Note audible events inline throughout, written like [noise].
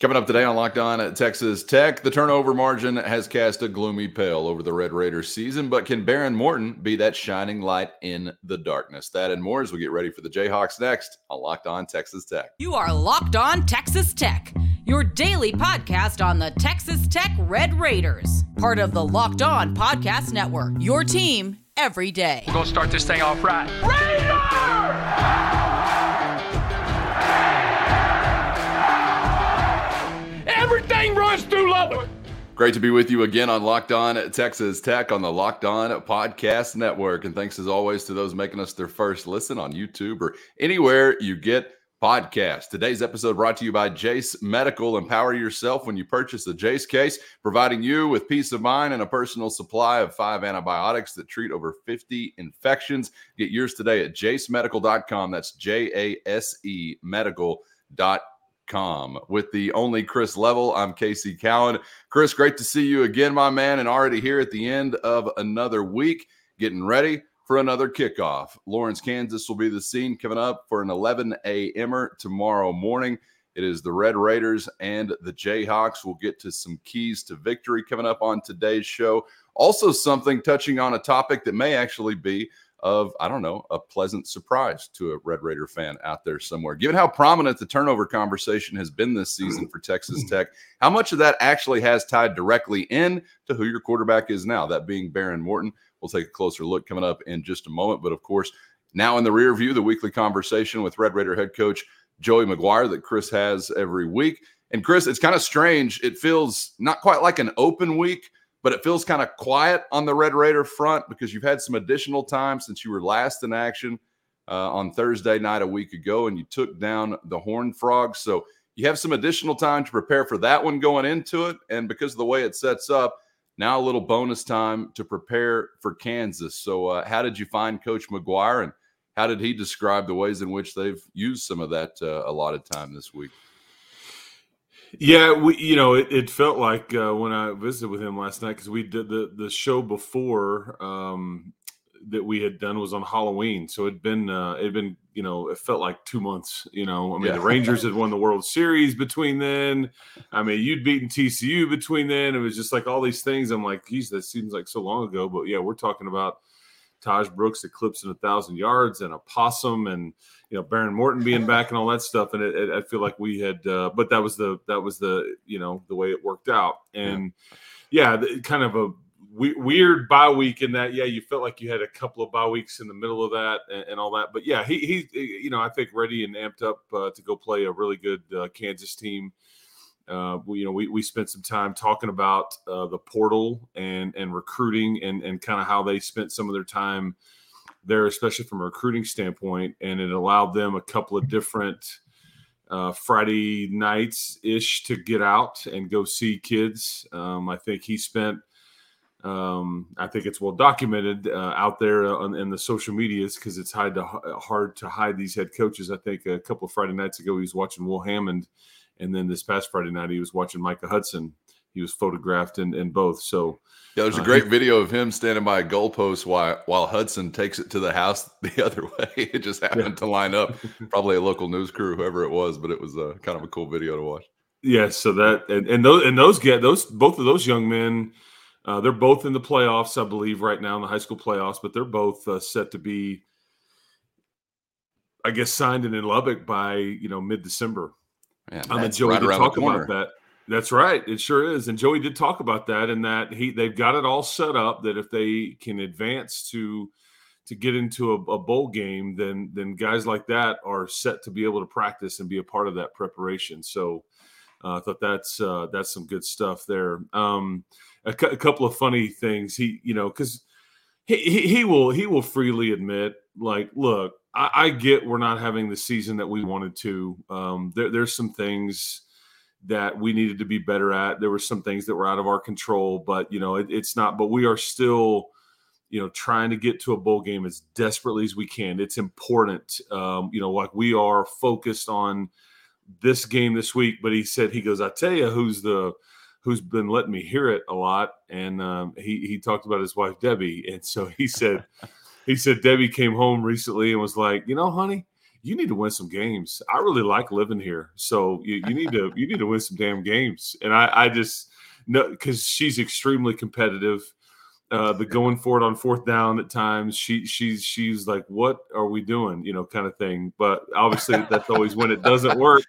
Coming up today on Locked On at Texas Tech, the turnover margin has cast a gloomy pale over the Red Raiders season, but can Behren Morton be that shining light in the darkness? That and more as we get ready for the Jayhawks next on Locked On Texas Tech. You are Locked On Texas Tech, your daily podcast on the Texas Tech Red Raiders, part of the Locked On Podcast Network. Your team every day. We're going to start this thing off right. Raider! Great to be with you again on Locked On Texas Tech on the Locked On Podcast Network. And thanks as always to those making us their first listen on YouTube or anywhere you get podcasts. Today's episode brought to you by Jase Medical. Empower yourself when you purchase the Jase case, providing you with peace of mind and a personal supply of five antibiotics that treat over 50 infections. Get yours today at jasemedical.com. That's J A S E medical.com with the only Chris Level. I'm Casey Cowan. Chris, great to see you again, my man, and already here at the end of another week, getting ready for another kickoff. Lawrence, Kansas will be the scene coming up for an 11 a.m.er tomorrow morning. It is the Red Raiders and the Jayhawks. We'll get to some keys to victory coming up on today's show. Also, something touching on a topic that may actually be of, I don't know, a pleasant surprise to a Red Raider fan out there somewhere. Given how prominent the turnover conversation has been this season for Texas Tech, how much of that actually has tied directly in to who your quarterback is now, that being Behren Morton? We'll take a closer look coming up in just a moment. But of course, now in the rear view, the weekly conversation with Red Raider head coach Joey McGuire that Chris has every week. And Chris, it's kind of strange. It feels not quite like an open week but it feels kind of quiet on the Red Raider front because you've had some additional time since you were last in action uh, on Thursday night a week ago and you took down the Horned Frogs. So you have some additional time to prepare for that one going into it. And because of the way it sets up, now a little bonus time to prepare for Kansas. So, uh, how did you find Coach McGuire and how did he describe the ways in which they've used some of that uh, allotted time this week? Yeah, we you know it, it felt like uh, when I visited with him last night because we did the the show before um, that we had done was on Halloween, so it'd been uh, it'd been you know it felt like two months. You know, I mean yeah. the Rangers had [laughs] won the World Series between then. I mean you'd beaten TCU between then. It was just like all these things. I'm like, geez, that seems like so long ago, but yeah, we're talking about Tahj Brooks eclipsing a thousand yards and a possum and you know Behren Morton being back and all that stuff. And it, it, I feel like we had, uh, but that was the that was the you know the way it worked out. And yeah, yeah the, kind of a we, weird bye week in that. Yeah, you felt like you had a couple of bye weeks in the middle of that and, and all that. But yeah, he he you know I think ready and amped up uh, to go play a really good uh, Kansas team. Uh, you know, we, we spent some time talking about uh, the portal and and recruiting and and kind of how they spent some of their time there, especially from a recruiting standpoint, and it allowed them a couple of different uh, Friday nights ish to get out and go see kids. Um, I think he spent. Um, I think it's well documented uh, out there on, in the social medias because it's hard to hard to hide these head coaches. I think a couple of Friday nights ago he was watching Will Hammond, and then this past Friday night he was watching Micah Hudson. He was photographed in, in both. So yeah, there's a uh, great video of him standing by a goalpost while while Hudson takes it to the house [laughs] the other way. It just happened yeah. to line up. Probably a local news crew, whoever it was, but it was a kind of a cool video to watch. Yeah, so that and, and those and those get those both of those young men. Uh, they're both in the playoffs, I believe, right now in the high school playoffs, but they're both uh, set to be, I guess, signed in Lubbock by you know mid December. I'm um, Joey right to talk about that. That's right. It sure is. And Joey did talk about that and that he they've got it all set up that if they can advance to to get into a, a, bowl game, then then guys like that are set to be able to practice and be a part of that preparation. So uh, I thought that's uh, that's some good stuff there. Um, a, cu- a couple of funny things. He you know because he, he, he will he will freely admit like look I, I, get we're not having the season that we wanted to. Um, there, there's some things that we needed to be better at. There were some things that were out of our control, but you know, it, it's not. But we are still, you know, trying to get to a bowl game as desperately as we can. It's important. Um, you know, like we are focused on this game this week. But he said, he goes, I tell you, who's the who's been letting me hear it a lot, and um, he he talked about his wife Debbie, and so he said, [laughs] he said Debbie came home recently and was like, you know, honey you need to win some games. I really like living here, so you, you need to you need to win some damn games. And I, I just know because she's extremely competitive. Uh, the going for it on fourth down at times, she she's she's like, "What are we doing?" You know, kind of thing. But obviously, that's always when it doesn't work.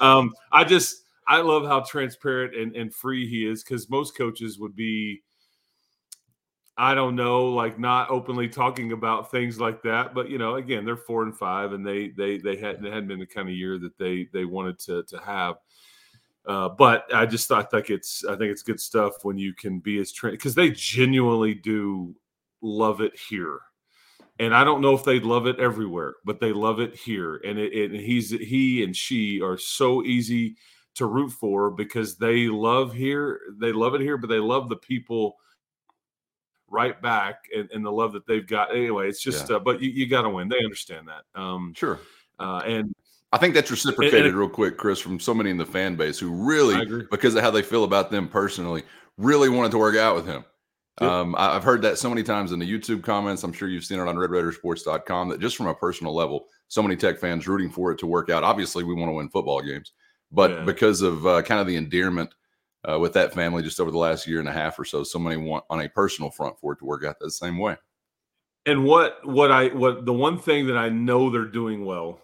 Um, I just I love how transparent and, and free he is because most coaches would be I don't know, like not openly talking about things like that. But you know, again, they're four and five, and they they they hadn't they hadn't been the kind of year that they they wanted to to have. Uh, but I just thought like it's I think it's good stuff when you can be as trained because they genuinely do love it here, and I don't know if they love it everywhere, but they love it here, and it, it and he's he and she are so easy to root for because they love here, they love it here, but they love the people right back and, and the love that they've got. Anyway, it's just, yeah. uh, but you, you got to win. They understand that. Um, sure. Uh, and I think that's reciprocated and, and, real quick, Chris, from so many in the fan base who really, because of how they feel about them personally, really wanted to work out with him. Yep. Um, I've heard that so many times in the YouTube comments. I'm sure you've seen it on RedRaidersports.com that just from a personal level, so many Tech fans rooting for it to work out. Obviously, we want to win football games, but yeah. because of uh, kind of the endearment uh, with that family just over the last year and a half or so. So many want on a personal front for it to work out the same way. And what what I what the one thing that I know they're doing well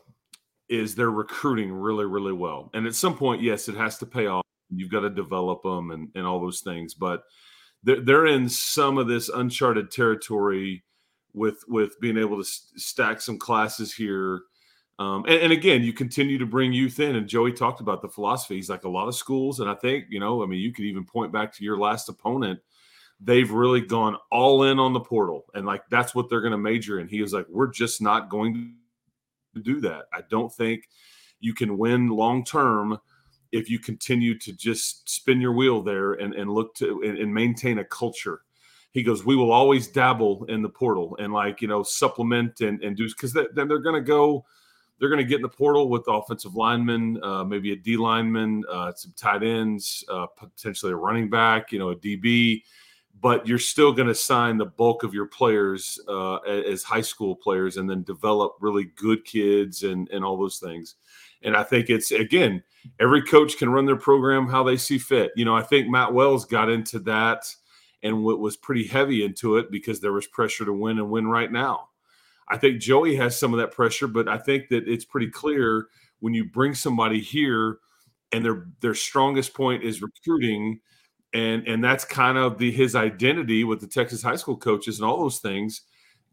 is they're recruiting really really well. And at some point, yes, it has to pay off. You've got to develop them and and all those things, but they're, they're in some of this uncharted territory with with being able to st- stack some classes here um, and, and, again, you continue to bring youth in, and Joey talked about the philosophy. He's like a lot of schools, and I think you know, I mean, you could even point back to your last opponent. They've really gone all in on the portal, and like that's what they're going to major in. He was like, "We're just not going to do that. I don't think you can win long term if you continue to just spin your wheel there and, and look to and, and maintain a culture." he goes, we will always dabble in the portal and like you know supplement and and do because then they're going to go they're going to get in the portal with offensive linemen, uh, maybe a D lineman, uh, some tight ends, uh, potentially a running back, you know, a DB. But you're still going to sign the bulk of your players uh, as high school players, and then develop really good kids and and all those things. And I think it's again, every coach can run their program how they see fit. You know, I think Matt Wells got into that and was pretty heavy into it because there was pressure to win and win right now. I think Joey has some of that pressure, but I think that it's pretty clear when you bring somebody here and their their strongest point is recruiting and and that's kind of the his identity with the Texas high school coaches and all those things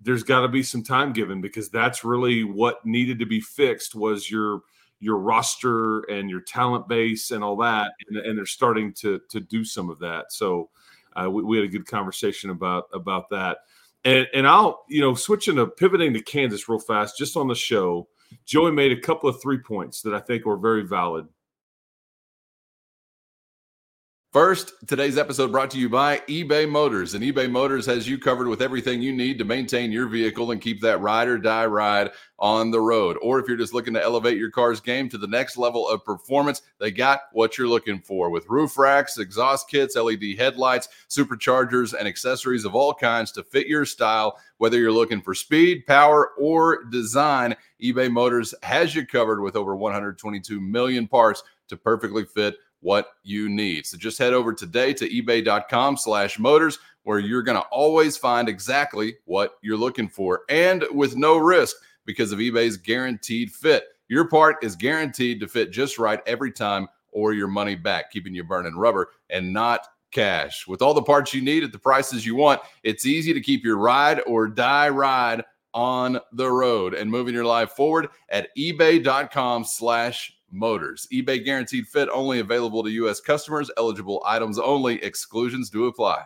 there's got to be some time given because that's really what needed to be fixed was your your roster and your talent base and all that and, and they're starting to to do some of that. So uh, we, we, had a good conversation about about that and and I'll you know switching to pivoting to Kansas real fast, just on the show. Joey made a couple of three points that I think were very valid. First, today's episode brought to you by eBay Motors. And eBay Motors has you covered with everything you need to maintain your vehicle and keep that ride or die ride on the road. Or if you're just looking to elevate your car's game to the next level of performance, they got what you're looking for with roof racks, exhaust kits, LED headlights, superchargers, and accessories of all kinds to fit your style. Whether you're looking for speed, power, or design, eBay Motors has you covered with over 122 million parts to perfectly fit what you need. So just head over today to ebay.com slash motors where you're going to always find exactly what you're looking for and with no risk because of eBay's guaranteed fit. Your part is guaranteed to fit just right every time or your money back, keeping you burning rubber and not cash. With all the parts you need at the prices you want, it's easy to keep your ride or die ride on the road and moving your life forward at ebay.com slash Motors. eBay guaranteed fit only available to U.S. customers. Eligible items only. Exclusions do apply.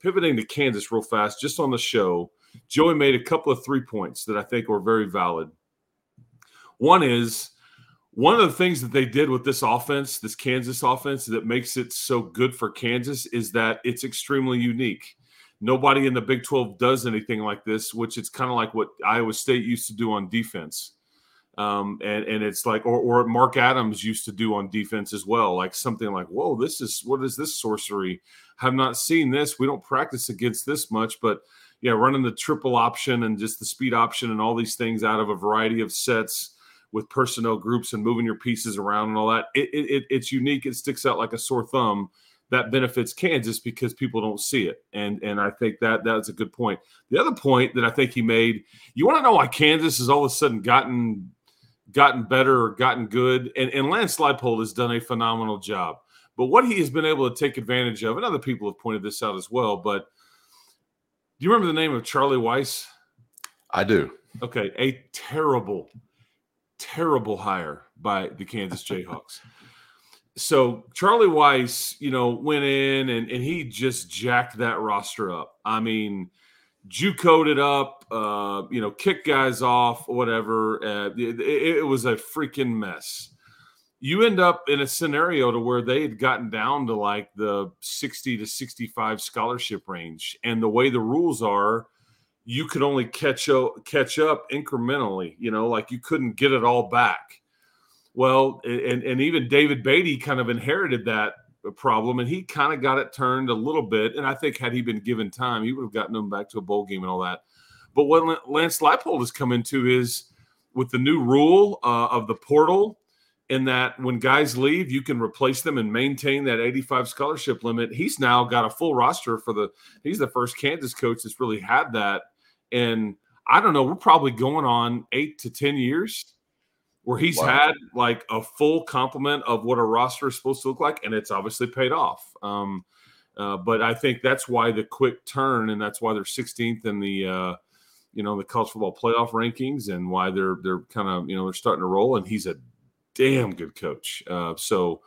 Pivoting to Kansas real fast, just on the show, Joey made a couple of three points that I think were very valid. One is one of the things that they did with this offense, this Kansas offense, that makes it so good for Kansas is that it's extremely unique. Nobody in the Big 12 does anything like this, which it's kind of like what Iowa State used to do on defense um, and and it's like or, or Mark Adams used to do on defense as well, like something like, "Whoa, this is what is this sorcery? Have not seen this. We don't practice against this much, but yeah, running the triple option and just the speed option and all these things out of a variety of sets with personnel groups and moving your pieces around and all that. It, it, it's unique. It sticks out like a sore thumb. That benefits Kansas because people don't see it, and and I think that that's a good point. The other point that I think he made, you want to know why Kansas has all of a sudden gotten gotten better or gotten good, and and Lance Leipold has done a phenomenal job. But what he has been able to take advantage of, and other people have pointed this out as well, but do you remember the name of Charlie Weis? I do. Okay, a terrible, terrible hire by the Kansas Jayhawks. [laughs] so Charlie Weis, you know, went in and, and he just jacked that roster up. I mean, JUCO'd it up, uh, you know, kick guys off, whatever. Uh, it, it was a freaking mess. You end up in a scenario to where they had gotten down to like the 60 to 65 scholarship range. And the way the rules are you could only catch up catch up incrementally you know like you couldn't get it all back. Well and and even david Beaty kind of inherited that problem and he kind of got it turned a little bit and i think had he been given time he would have gotten them back to a bowl game and all that but what lance leipold has come into is with the new rule uh, of the portal in that when guys leave, you can replace them and maintain that 85 scholarship limit. He's now got a full roster for the. He's the first Kansas coach that's really had that, and I don't know. We're probably going on eight to ten years where he's wow. had like a full complement of what a roster is supposed to look like, and it's obviously paid off. Um, uh, but I think that's why the quick turn, and that's why they're 16th in the. Uh, you know the college football playoff rankings and why they're they're kind of you know they're starting to roll and he's a damn good coach. Uh, so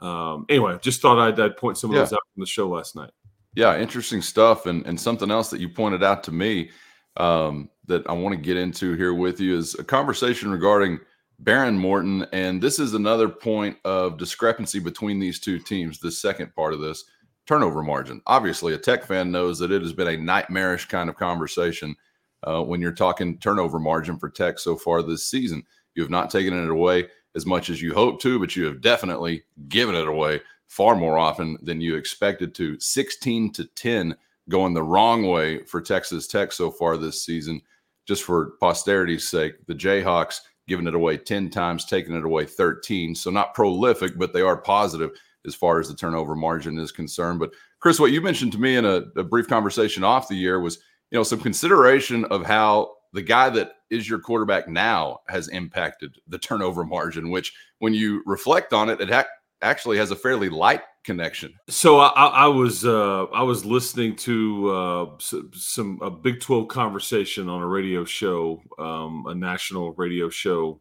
um, anyway, I just thought I'd, I'd point some of yeah. those out from the show last night. Yeah, interesting stuff. And and something else that you pointed out to me um, that I want to get into here with you is a conversation regarding Behren Morton. And this is another point of discrepancy between these two teams. The second part of this turnover margin. Obviously, a Tech fan knows that it has been a nightmarish kind of conversation uh, when you're talking turnover margin for Tech so far this season. You have not taken it away as much as you hope to, but you have definitely given it away far more often than you expected to. 16 to 10 going the wrong way for Texas Tech so far this season. Just for posterity's sake, the Jayhawks giving it away 10 times, taking it away 13. So not prolific, but they are positive as far as the turnover margin is concerned. But Chris, what you mentioned to me in a, a brief conversation off the year was, you know, some consideration of how the guy that is your quarterback now has impacted the turnover margin, which when you reflect on it, it ha- actually has a fairly light connection. So I, I was uh, I was listening to uh, some a Big Twelve conversation on a radio show, um, a national radio show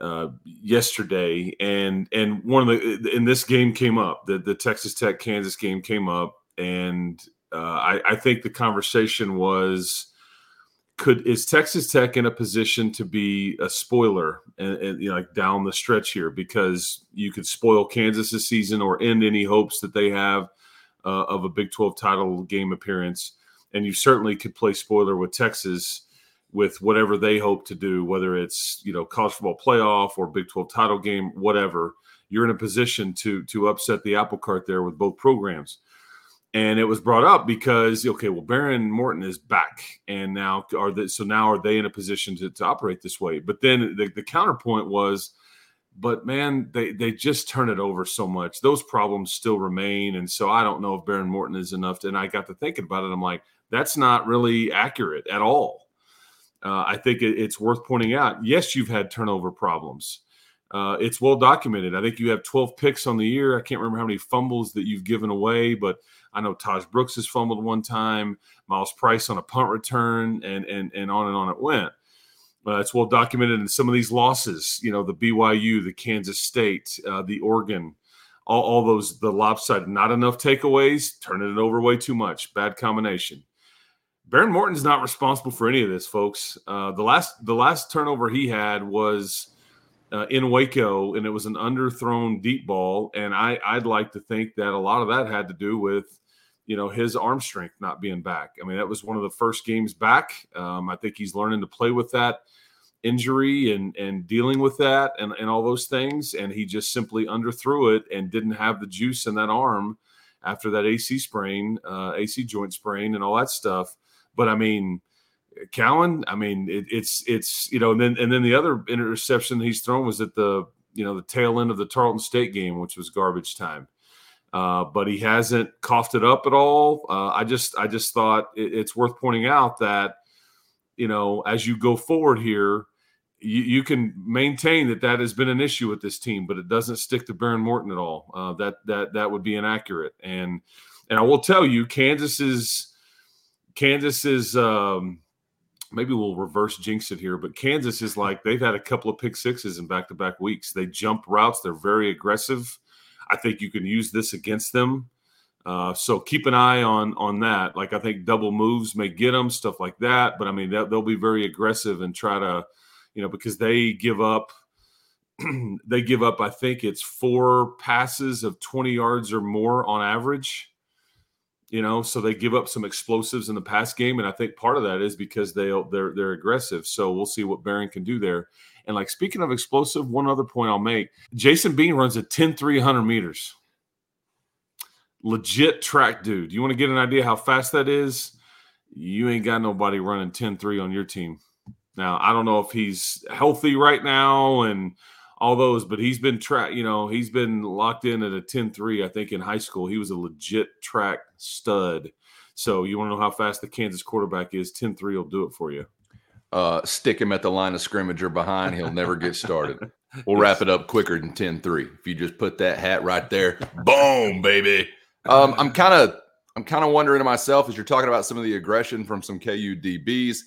uh, yesterday, and and one of the in this game came up the the Texas Tech Kansas game came up, and uh, I, I think the conversation was could is Texas Tech in a position to be a spoiler and, and you know, like down the stretch here? Because you could spoil Kansas this season or end any hopes that they have uh, of a Big 12 title game appearance, and you certainly could play spoiler with Texas with whatever they hope to do, whether it's you know college football playoff or Big 12 title game, whatever. You're in a position to to upset the apple cart there with both programs and it was brought up because okay, well, Behren Morton is back, and now are they, so now are they in a position to, to operate this way? But then the, the counterpoint was, but man, they they just turn it over so much; those problems still remain, and so I don't know if Behren Morton is enough. To, and I got to thinking about it. I'm like, that's not really accurate at all. Uh, I think it, it's worth pointing out. Yes, you've had turnover problems. Uh, it's well documented. I think you have 12 picks on the year. I can't remember how many fumbles that you've given away, but I know Tahj Brooks has fumbled one time, Myles Price on a punt return, and and and on and on it went. Uh, it's well documented in some of these losses. You know, the BYU, the Kansas State, uh, the Oregon, all, all those the lopsided, not enough takeaways, turning it over way too much, bad combination. Behren Morton's not responsible for any of this, folks. Uh, the last the last turnover he had was uh, in Waco, and it was an underthrown deep ball. And I I'd like to think that a lot of that had to do with you know his arm strength not being back. I mean, that was one of the first games back. Um, I think he's learning to play with that injury and and dealing with that and, and all those things. And he just simply underthrew it and didn't have the juice in that arm after that AC sprain, uh, AC joint sprain, and all that stuff. But I mean, Cowan, I mean, it, it's it's you know, and then and then the other interception he's thrown was at the you know the tail end of the Tarleton State game, which was garbage time. Uh, but he hasn't coughed it up at all. Uh, I just I just thought it, it's worth pointing out that you know as you go forward here, you, can maintain that that has been an issue with this team, but it doesn't stick to Behren Morton at all. Uh, that that that would be inaccurate. And and I will tell you, Kansas is Kansas is um, maybe we'll reverse jinx it here, but Kansas is like they've had a couple of pick sixes in back to back weeks. They jump routes, they're very aggressive. I think you can use this against them. Uh, so keep an eye on on that. Like I think double moves may get them stuff like that, but I mean they'll, they'll be very aggressive and try to, you know, because they give up. [clears throat] they give up. I think it's four passes of twenty yards or more on average you know so they give up some explosives in the pass game and i think part of that is because they they're they're aggressive. So we'll see what Behren can do there. And like speaking of explosive one other point i'll make. Jason bean runs a 10 300 meters. Legit track dude. You want to get an idea how fast that is? You ain't got nobody running 10 3 on your team. Now i don't know if he's healthy right now and all those, but he's been track, you know, he's been locked in at a 10-3, I think, in high school. He was a legit track stud. So you want to know how fast the Kansas quarterback is, 10-3 will do it for you. Uh, stick him at the line of scrimmage or behind, he'll never get started. [laughs] We'll wrap it up quicker than 10-3. If you just put that hat right there, boom, baby. Um, I'm kind of I'm kind of wondering to myself as you're talking about some of the aggression from some KU DBs –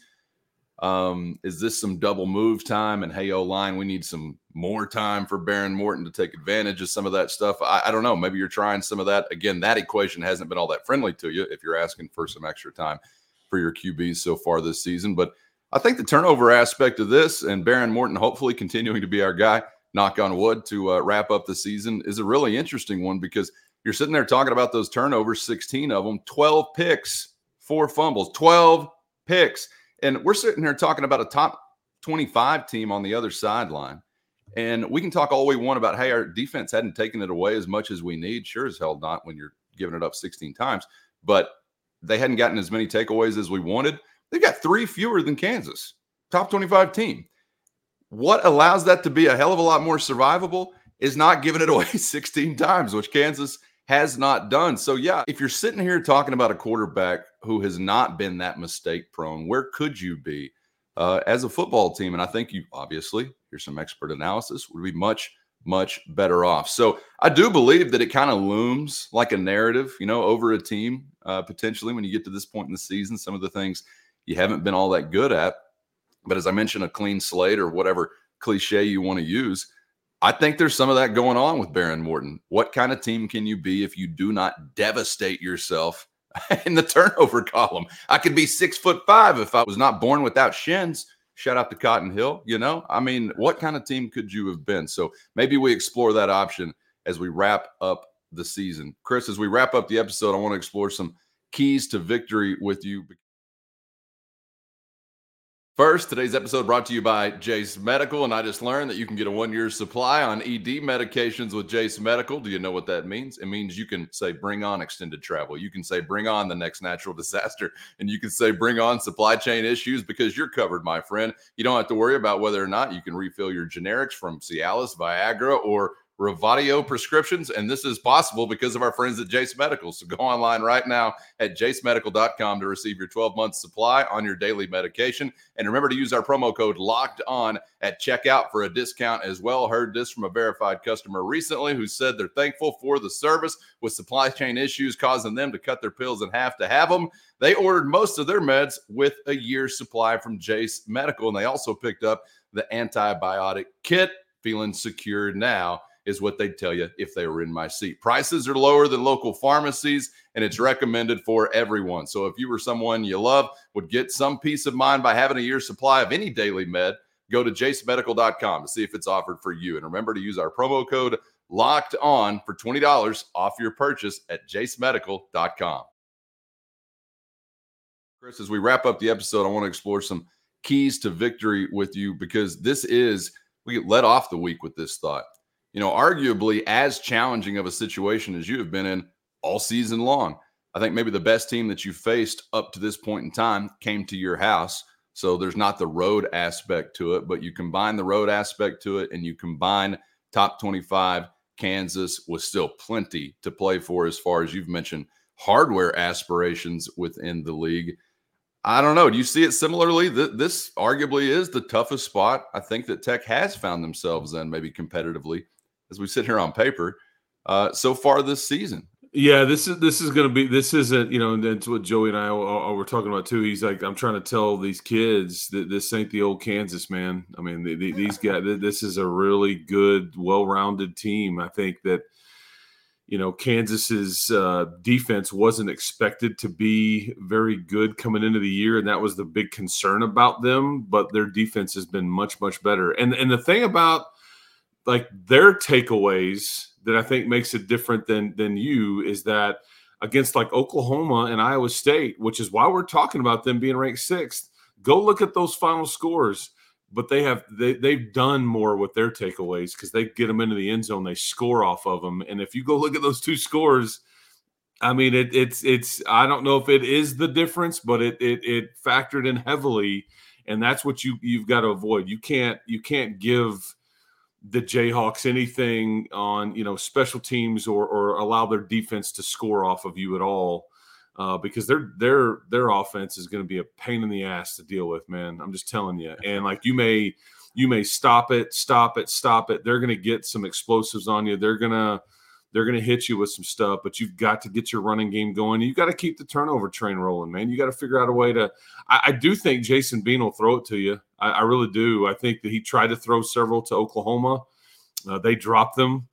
um, is this some double move time? And hey, O line, we need some more time for Behren Morton to take advantage of some of that stuff. I, I, don't know. Maybe you're trying some of that. Again, that equation hasn't been all that friendly to you if you're asking for some extra time for your QBs so far this season. But I think the turnover aspect of this and Behren Morton hopefully continuing to be our guy, knock on wood, to uh, wrap up the season is a really interesting one because you're sitting there talking about those turnovers, 16 of them, 12 picks, four fumbles, 12 picks. And we're sitting here talking about a top 25 team on the other sideline. And we can talk all we want about, hey, our defense hadn't taken it away as much as we need. Sure as hell not when you're giving it up 16 times. But they hadn't gotten as many takeaways as we wanted. They've got three fewer than Kansas, top 25 team. What allows that to be a hell of a lot more survivable is not giving it away [laughs] 16 times, which Kansas has not done. So, yeah, if you're sitting here talking about a quarterback who has not been that mistake prone, where could you be uh, as a football team? And I think you obviously, here's some expert analysis, would be much, much better off. So, I do believe that it kind of looms like a narrative, you know, over a team uh, potentially when you get to this point in the season. Some of the things you haven't been all that good at. But as I mentioned, a clean slate or whatever cliche you want to use I think there's some of that going on with Behren Morton. What kind of team can you be if you do not devastate yourself [laughs] in the turnover column? I could be six foot five if I was not born without shins. Shout out to Cotton Hill. You know, I mean, what kind of team could you have been? So maybe we explore that option as we wrap up the season. Chris, as we wrap up the episode, I want to explore some keys to victory with you. First, today's episode brought to you by Jase Medical, and I just learned that you can get a one-year supply on ED medications with Jase Medical. Do you know what that means? It means you can say bring on extended travel. You can say bring on the next natural [laughs] disaster, and you can say bring on supply chain issues because you're covered, my friend. You don't have to worry about whether or not you can refill your generics from Cialis, Viagra, or Revatio prescriptions. And this is possible because of our friends at Jase Medical. So go online right now at jasemedical.com to receive your 12 month supply on your daily medication. And remember to use our promo code locked on at checkout for a discount as well. Heard this from a verified customer recently who said they're thankful for the service with supply chain issues causing them to cut their pills in half to have them. They ordered most of their meds with a year's supply from Jase Medical. And they also picked up the antibiotic kit, feeling secure now is what they'd tell you if they were in my seat. Prices are lower than local pharmacies, and it's recommended for everyone. So if you were someone you love, would get some peace of mind by having a year's supply of any daily med, go to jasemedical.com to see if it's offered for you. And remember to use our promo code locked on for $20 off your purchase at jasemedical.com. Chris, as we wrap up the episode, I want to explore some keys to victory with you because this is, we get let off the week with this thought you know, arguably as challenging of a situation as you have been in all season long. I think maybe the best team that you faced up to this point in time came to your house. So there's not the road aspect to it, but you combine the road aspect to it and you combine top 25 Kansas with still plenty to play for as far as you've mentioned hardware aspirations within the league. I don't know. Do you see it similarly? This arguably is the toughest spot I think that Tech has found themselves in, maybe competitively, as we sit here on paper, uh, so far this season. Yeah, this is this is going to be this isn't you know, that's what Joey and I were talking about too. He's like, I'm trying to tell these kids that this ain't the old Kansas man. I mean, the, the, these guys, this is a really good, well-rounded team. I think that you know Kansas's uh, defense wasn't expected to be very good coming into the year, and that was the big concern about them. But their defense has been much much better. And and the thing about like their takeaways that I think makes it different than than you is that against like Oklahoma and Iowa State, which is why we're talking about them being ranked sixth. Go look at those final scores. But they have they they've done more with their takeaways because they get them into the end zone, they score off of them, and if you go look at those two scores, I mean it, it's it's I don't know if it is the difference, but it it it factored in heavily, and that's what you you've got to avoid. You can't you can't give the Jayhawks anything on you know special teams or or allow their defense to score off of you at all uh, because their their their offense is going to be a pain in the ass to deal with, man. I'm just telling you. And like you may you may stop it, stop it, stop it. They're going to get some explosives on you. They're gonna they're going to hit you with some stuff, but you've got to get your running game going. You've got to keep the turnover train rolling, man. You got to figure out a way to. I, I do think Jason Bean will throw it to you. I, I, really do. I think that he tried to throw several to Oklahoma. Uh, they dropped them.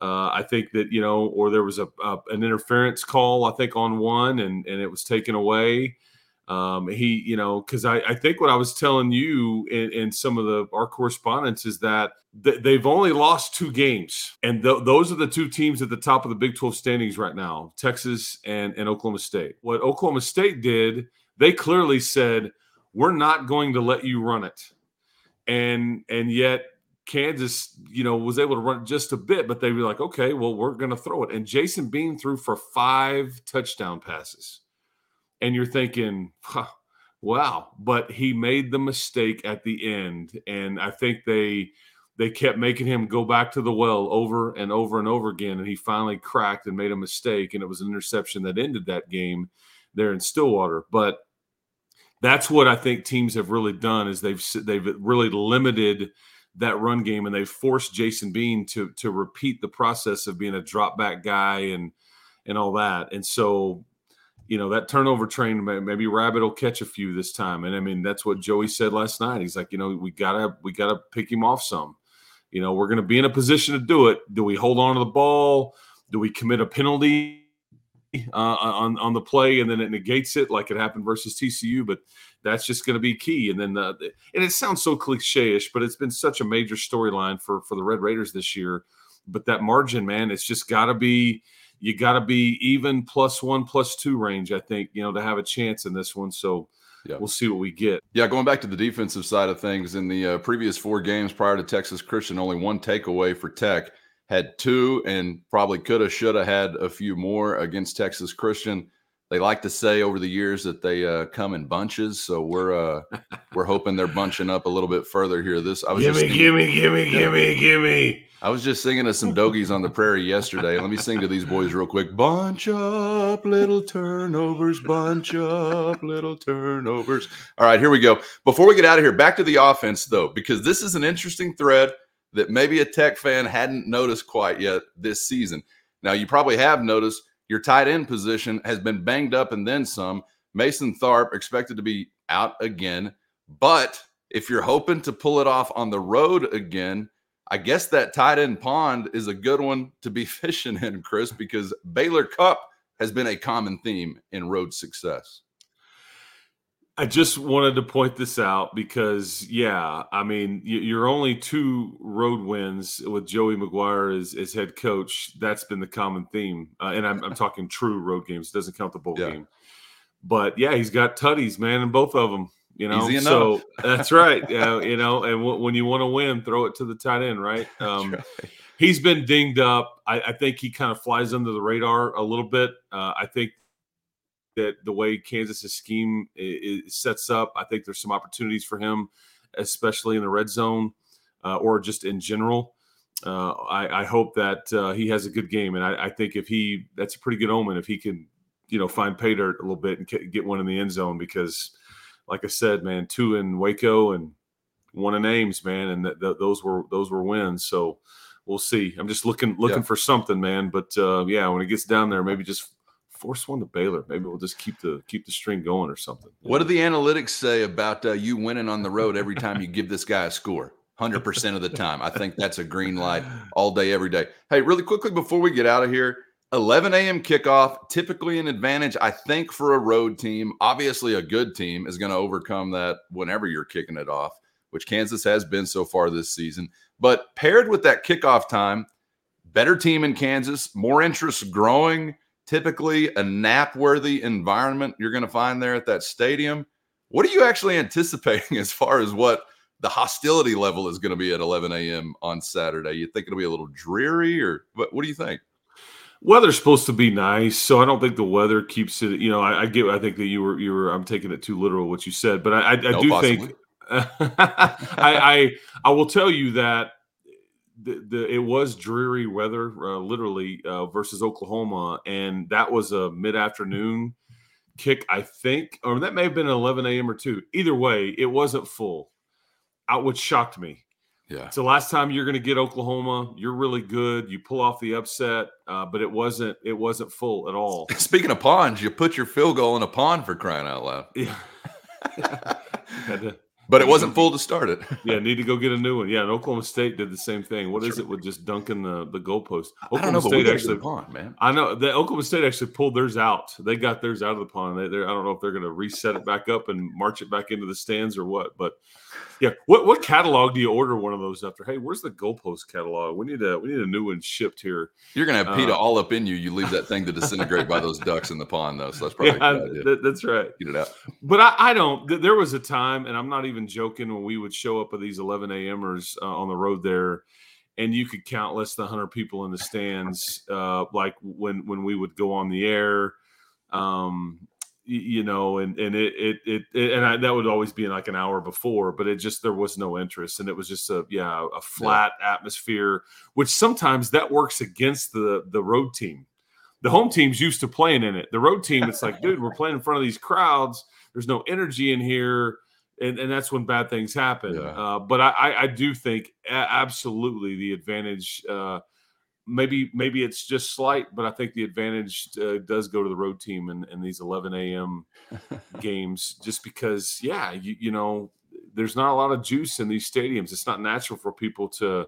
Uh, I think that you know, or there was a, a, an interference call. I think on one, and and it was taken away. Um, he, you know, because I, I think what I was telling you in, in some of the our correspondence is that th- they've only lost two games, and th- those are the two teams at the top of the Big Twelve standings right now: Texas and and Oklahoma State. What Oklahoma State did, they clearly said, "We're not going to let you run it," and and yet Kansas, you know, was able to run just a bit, but they were like, okay, well, we're going to throw it. And Jason Bean threw for five touchdown passes. And you're thinking, huh, wow. But he made the mistake at the end. And I think they they kept making him go back to the well over and over and over again. And he finally cracked and made a mistake. And it was an interception that ended that game there in Stillwater. But that's what I think teams have really done is they've they've really limited – that run game, and they've forced Jason Bean to to repeat the process of being a drop back guy and and all that. And so, you know, that turnover train, maybe Rabbit will catch a few this time. And I mean, that's what Joey said last night. He's like, you know, we gotta we gotta pick him off some. You know, we're gonna be in a position to do it. Do we hold on to the ball? Do we commit a penalty? Uh, on on the play, and then it negates it like it happened versus TCU. But that's just going to be key. And then, the, and it sounds so cliche-ish, but it's been such a major storyline for for the Red Raiders this year. But that margin, man, it's just got to be you got to be even plus one, plus two range. I think you know to have a chance in this one. So. Yeah. We'll see what we get. Yeah, going back to the defensive side of things, in the uh, previous four games prior to Texas Christian, only one takeaway for Tech. Had two and probably could have, should have had a few more against Texas Christian they like to say over the years that they uh, come in bunches. So we're uh, [laughs] we're hoping they're bunching up a little bit further here. This I was gimme, just gimme, gimme, gimme, [laughs] gimme. I was just singing to some Dogies on the prairie yesterday. Let me sing to these boys real quick. Bunch up little turnovers, bunch up little turnovers. All right, here we go. Before we get out of here, back to the offense though, because this is an interesting thread that maybe a Tech fan hadn't noticed quite yet this season. Now you probably have noticed your tight end position has been banged up and then some. Mason Tharp expected to be out again. But if you're hoping to pull it off on the road again, I guess that tight end pond is a good one to be [laughs] fishing in, Chris, because Baylor Cupp has been a common theme in road success. I just wanted to point this out because, yeah, I mean, you're only two road wins with Joey McGuire as, as head coach. That's been the common theme, uh, and I'm, I'm, talking true road games. Doesn't count the bowl yeah. game, but yeah, he's got tutties, man, in both of them. You know, so [laughs] that's right. Yeah, you know, and w- when you want to win, throw it to the tight end, right? [laughs] Um, right. He's been dinged up. I, I, think he kind of flies under the radar a little bit. Uh, I think that the way Kansas's scheme is, sets up, I think there's some opportunities for him, especially in the red zone uh, or just in general. Uh, I, I, hope that uh, he has a good game, and I, I, think if he, that's a pretty good omen if he can, you know, find pay dirt a little bit and get one in the end zone because, like I said, man, two in Waco and one in Ames, man, and th- th- those were those were wins. So we'll see. I'm just looking looking yeah. for something, man. But uh, yeah, when it gets down there, maybe just force one to Baylor. Maybe we'll just keep the keep the string going or something. What do the analytics say about uh, you winning on the road every time you give this guy a score? 100% of the time. I think that's a green light all day, every day. Hey, really quickly before we get out of here 11 a.m. kickoff, typically an advantage, I think, for a road team. Obviously, a good team is going to overcome that whenever you're kicking it off, which Kansas has been so far this season. But paired with that kickoff time, better team in Kansas, more interest growing, typically a nap worthy environment you're going to find there at that stadium. What are you actually [laughs] anticipating as far as what the hostility level is going to be at 11 a.m. on Saturday? You think it'll be a little dreary, or what? What do you think? Weather's supposed to be nice, so I don't think the weather keeps it. You know, I, I get. I think that you were you were. I'm taking it too literal what you said, but I, I, I no, do possibly. think [laughs] I, I, I will tell you that the, the it was dreary weather, uh, literally uh, versus Oklahoma, and that was a mid afternoon kick, I think, or that may have been 11 a.m. or two. Either way, it wasn't full, out which shocked me. Yeah. So last time you're going to get Oklahoma, you're really good. You pull off the upset, uh, but it wasn't it wasn't full at all. [laughs] Speaking of ponds, you put your field goal in a pond for crying out loud. Yeah. [laughs] yeah. Had to but it wasn't full to start it. [laughs] yeah, need to go get a new one. Yeah, and Oklahoma State did the same thing. What is it with just dunking the the goalpost? Oklahoma know, State actually pond, man. I know the Oklahoma State actually pulled theirs out. They got theirs out of the pond. They, I don't know if they're going to reset it back up and march it back into the stands or what. But yeah, what what catalog do you order one of those after? Hey, where's the goalpost catalog? We need a we need a new one shipped here. You're gonna have PETA uh, all up in you. You leave that thing to [laughs] disintegrate by those ducks in the pond, though. So that's probably yeah, that, that's right. Get it out. But I, I don't. There was a time, and I'm not even joking, when we would show up at these 11 a.m.ers uh, on the road there, and you could count less than 100 people in the stands. Uh, like when when we would go on the air. Um, you know, and and it it it, it and I, that would always be like an hour before, but it just there was no interest, and it was just a yeah a flat yeah. atmosphere, which sometimes that works against the the road team. The home team's used to playing in it. The road team, it's like, dude, we're playing in front of these crowds. There's no energy in here, and, and that's when bad things happen. Yeah. Uh, but I, I do think absolutely the advantage. Uh, maybe maybe it's just slight, but I think the advantage uh, does go to the road team in, in these 11 a.m. [laughs] games, just because, yeah, you, you know, there's not a lot of juice in these stadiums. It's not natural for people to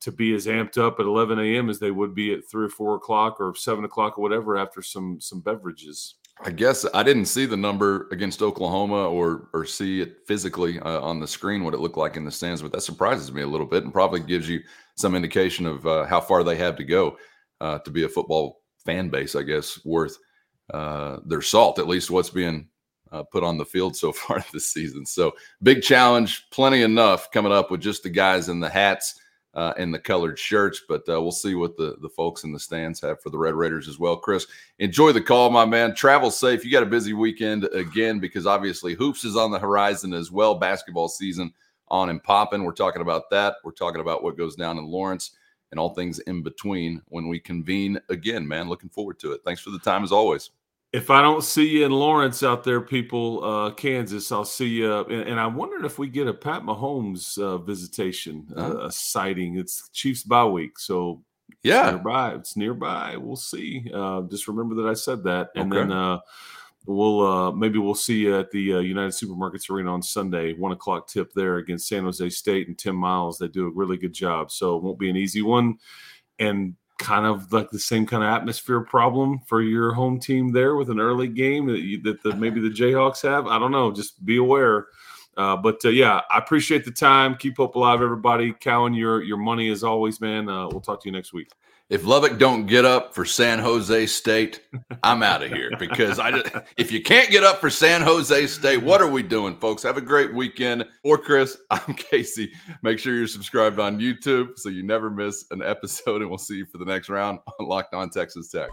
to be as amped up at 11 a.m. as they would be at three or four o'clock or seven o'clock or whatever after some some beverages. I guess I didn't see the number against Oklahoma or or see it physically uh, on the screen what it looked like in the stands, but that surprises me a little bit and probably gives you some indication of uh, how far they have to go uh, to be a football fan base, I guess, worth uh, their salt. At least what's being uh, put on the field so [laughs] far this season. So big challenge, plenty enough coming up with just the guys in the hats uh, and the colored shirts. But uh, we'll see what the, the folks in the stands have for the Red Raiders as well. Chris, enjoy the call, my man. Travel safe. You got a busy weekend again because obviously hoops is on the horizon as well. Basketball season on and popping. We're talking about that. We're talking about what goes down in Lawrence and all things in between when we convene again, man. Looking forward to it. Thanks for the time as always if I don't see you in Lawrence out there, people, uh, Kansas, I'll see you. And, and I'm wondering if we get a Pat Mahomes uh, visitation, uh, uh-huh. a sighting. It's Chiefs bye week, so yeah, it's nearby. It's nearby. We'll see. Uh, just remember that I said that, and okay. then uh, we'll uh, maybe we'll see you at the United Supermarkets Arena on Sunday, one o'clock tip there against San Jose State and Tim Miles. They do a really good job, so it won't be an easy one. And kind of like the same kind of atmosphere problem for your home team there with an early game that, you, that the, maybe the Jayhawks have. I don't know. Just be aware. Uh, but uh, yeah, I appreciate the time. Keep hope alive, everybody. Cowan, your your money as always, man. Uh, we'll talk to you next week if Lubbock don't get up for San Jose State, I'm out of here because I just, [laughs] if you can't get up for San Jose State, what are we doing, folks? Have a great weekend. For Chris, [laughs] I'm Casey. Make sure you're subscribed on YouTube so you never miss an episode, and we'll see you for the next round on Locked On Texas Tech.